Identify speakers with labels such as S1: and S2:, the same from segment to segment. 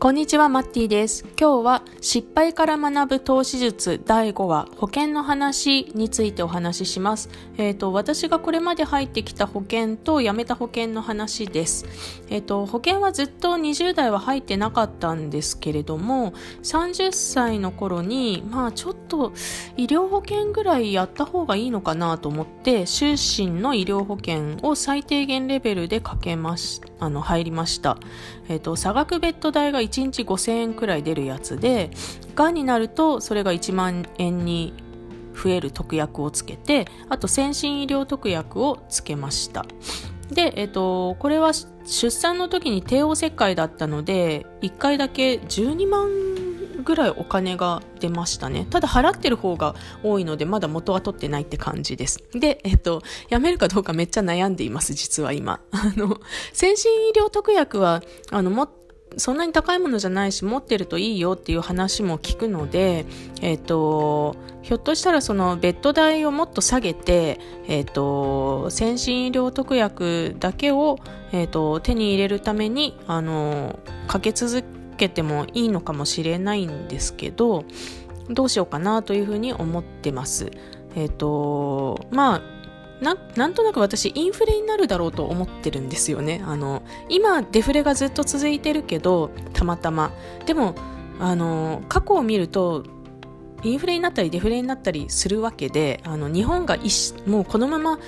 S1: こんにちは、マッティです。今日は失敗から学ぶ投資術第5話保険の話についてお話しします。えっ、ー、と、私がこれまで入ってきた保険と辞めた保険の話です。えっ、ー、と、保険はずっと20代は入ってなかったんですけれども、30歳の頃に、まあちょっと医療保険ぐらいやった方がいいのかなと思って、終身の医療保険を最低限レベルでかけました、あの、入りました。え、ー、と、差額ベッド代が1日5000円くらい出るやつで、がんになるとそれが1万円に増える特約をつけて、あと先進医療特約をつけました。で、えっ、と、これは出産の時に帝王切開だったので、1回だけ12万ぐらいお金が出ましたね。ただ払ってる方が多いので、まだ元は取ってないって感じです。で、えっと、辞めるかどうかめっちゃ悩んでいます、実は今。あの、先進医療特約は、あの、もそんなに高いものじゃないし持ってるといいよっていう話も聞くので、えっ、と、ひょっとしたらそのベッド代をもっと下げて、えっ、と、先進医療特約だけを、えっ、と、手に入れるために、あの、かけ続けけてもいいのかもしれないんですけどどうしようかなというふうに思ってます。えっ、ー、とまあななんとなく私インフレになるだろうと思ってるんですよね。あの今デフレがずっと続いてるけどたまたまでもあの過去を見るとインフレになったりデフレになったりするわけであの日本がもうこのまま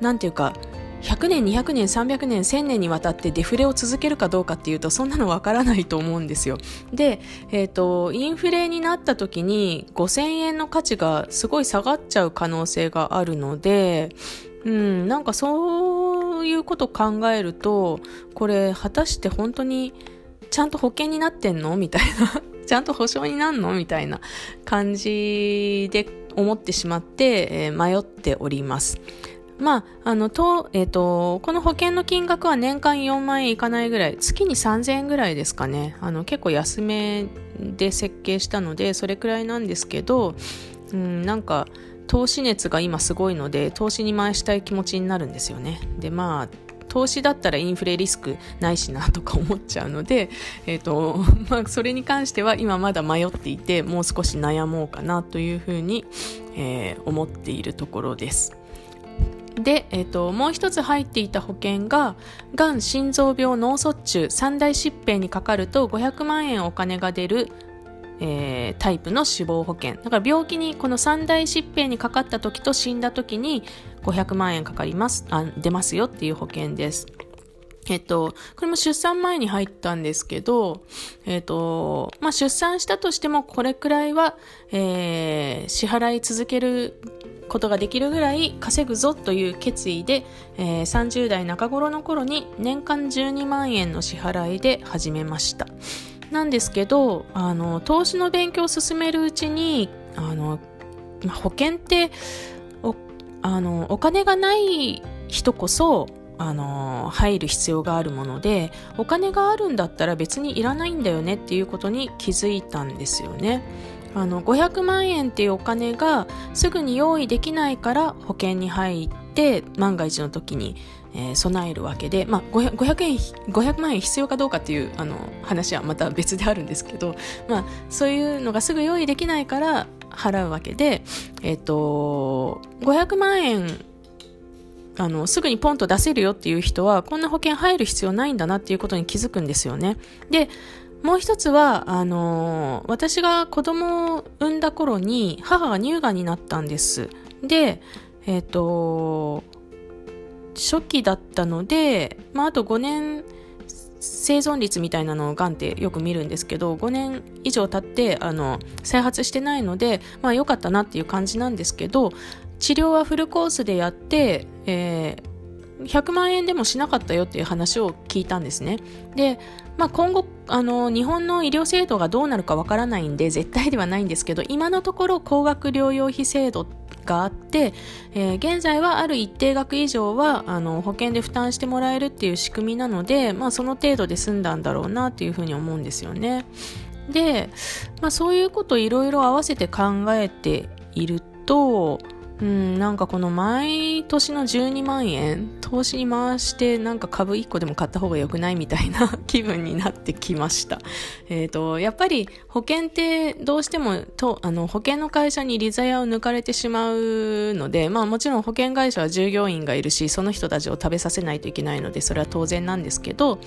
S1: なんていうか100年、200年、300年、1000年にわたってデフレを続けるかどうかっていうと、そんなのわからないと思うんですよ。で、え、ー、と、インフレになった時に5000円の価値がすごい下がっちゃう可能性があるので、うん、なんかそういうこと考えると、これ果たして本当にちゃんと保険になってんの？みたいな。ちゃんと保証になんの？みたいな感じで思ってしまって、えー、迷っております。まあ、あの、と、えっ、ー、と、この保険の金額は年間4万円いかないぐらい、月に3000円ぐらいですかね。あの、結構安めで設計したので、それくらいなんですけど、うん、なんか、投資熱が今すごいので、投資に回したい気持ちになるんですよね。で、まあ、投資だったらインフレリスクないしなとか思っちゃうので、え、ー、と、まあ、それに関しては今まだ迷っていて、もう少し悩もうかなというふうに、えー、思っているところです。で、えーと、もう一つ入っていた保険が、がん、心臓病、脳卒中、三大疾病にかかると500万円お金が出る、えー、タイプの死亡保険。だから病気に、この三大疾病にかかった時と死んだ時に500万円かかります、あ出ますよっていう保険です。えっと、これも出産前に入ったんですけど、えっと、まあ、出産したとしてもこれくらいは、えー、支払い続けることができるぐらい稼ぐぞという決意で、えー、30代中頃の頃に年間12万円の支払いで始めました。なんですけど、あの、投資の勉強を進めるうちに、あの、保険って、お、あの、お金がない人こそ、あの入る必要があるものでお金があるんだったら別にいらないんだよねっていうことに気づいたんですよね。あの500万円っていうお金がすぐに用意できないから保険に入って万が一の時に、えー、備えるわけで、まあ、500, 500, 円500万円必要かどうかっていうあの話はまた別であるんですけど、まあ、そういうのがすぐ用意できないから払うわけで、えっ、ー、と500万円あのすぐにポンと出せるよっていう人はこんな保険入る必要ないんだなっていうことに気づくんですよね。でもう一つは、あのー、私が子供を産んだ頃に母が乳がんになったんです。で、えっ、ー、と、初期だったので、まあ、あと5年生存率みたいなのをがんってよく見るんですけど、5年以上経って、あの、再発してないので、まあ良かったなっていう感じなんですけど、治療はフルコースでやって、えー100万円でもしなかったよっていう話を聞いたんですね。で、まあ、今後、あの、日本の医療制度がどうなるかわからないんで、絶対ではないんですけど、今のところ高額療養費制度があって、えー、現在はある一定額以上はあの保険で負担してもらえるっていう仕組みなので、まあ、その程度で済んだんだろうなっていうふうに思うんですよね。で、まあ、そういうこといろいろ合わせて考えていると、うん、なんかこの毎年の12万円、投資に回してなんか株1個でも買った方が良くないみたいな気分になってきました。えっ、ー、と、やっぱり保険ってどうしてもと、あの、保険の会社にリザヤを抜かれてしまうので、まあもちろん保険会社は従業員がいるし、その人たちを食べさせないといけないので、それは当然なんですけど、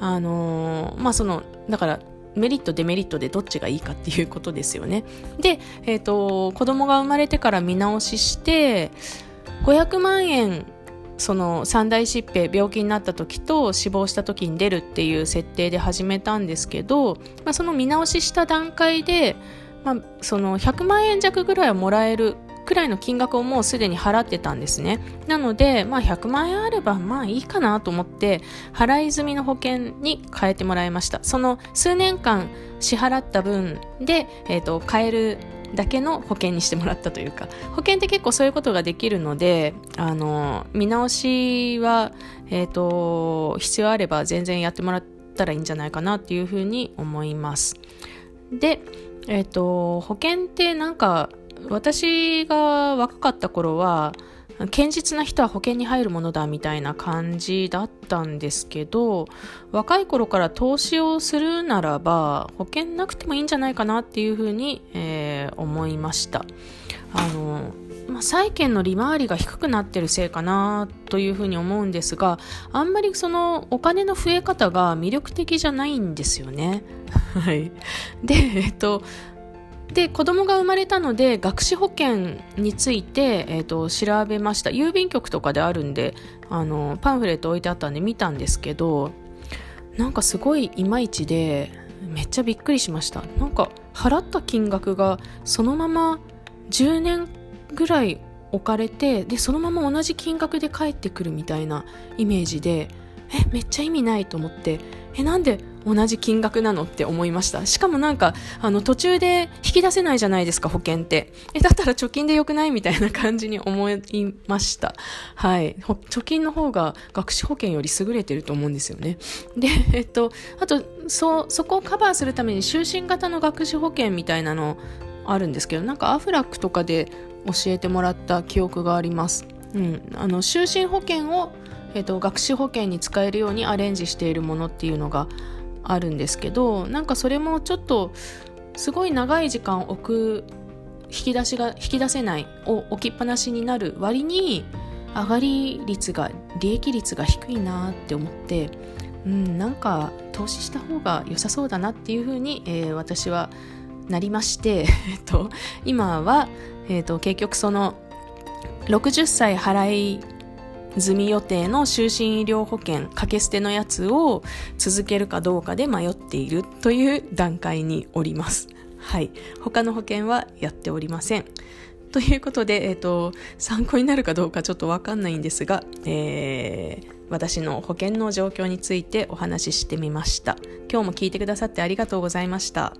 S1: あのー、まあその、だから、メリットデメリットでどっちがいいかっていうことですよね。で、えっ、ー、と、子供が生まれてから見直しして、500万円その三大疾病病気になった時と死亡した時に出るっていう設定で始めたんですけど、まあ、その見直しした段階で、まあ、その100万円弱ぐらいはもらえるくらいの金額をもうすでに払ってたんですね。なので、まあ100万円あればまあいいかなと思って、払い済みの保険に変えてもらいました。その数年間支払った分で、え、ー、と、変えるだけの保険にしてもらったというか、保険って結構そういうことができるので、あの、見直しは、え、ー、と、必要あれば全然やってもらったらいいんじゃないかなっていうふうに思います。で、えっ、ー、と、保険ってなんか、私が若かった頃は堅実な人は保険に入るものだみたいな感じだったんですけど若い頃から投資をするならば保険なくてもいいんじゃないかなっていうふうに、えー、思いました。あの、まあ、債券の利回りが低くなってるせいかなというふうに思うんですがあんまりそのお金の増え方が魅力的じゃないんですよね。はい。でえっとで子供が生まれたので学資保険について、えーと、調べました。郵便局とかであるんであのパンフレット置いてあったんで見たんですけどなんかすごいいまいちでめっちゃびっくりしました。なんか払った金額がそのまま10年ぐらい置かれてでそのまま同じ金額で返ってくるみたいなイメージでえめっちゃ意味ないと思ってえなんで同じ金額なのって思いました。しかもなんかあの途中で引き出せないじゃないですか保険って。えだったら貯金でよくないみたいな感じに思いました。はい。貯金の方が学資保険より優れてると思うんですよね。でえっとあとそそこをカバーするために就寝型の学資保険みたいなのあるんですけどなんかアフラックとかで教えてもらった記憶があります。うん、あの就寝保険をえーと、学資保険に使えるようにアレンジしているものっていうのがあるんですけどなんかそれもちょっとすごい長い時間置く引き出しが引き出せないを置きっぱなしになる割に上がり率が利益率が低いなって思ってうんなんか投資した方が良さそうだなっていうふうに、えー、私はなりまして、えっと、今は、えっと、結局その60歳払い済み予定の就寝医療保険掛け捨てのやつを続けるかどうかで迷っているという段階におります。はい。他の保険はやっておりません。ということで、えっ、ー、と、参考になるかどうかちょっとわかんないんですが、えー、私の保険の状況についてお話ししてみました。今日も聞いてくださってありがとうございました。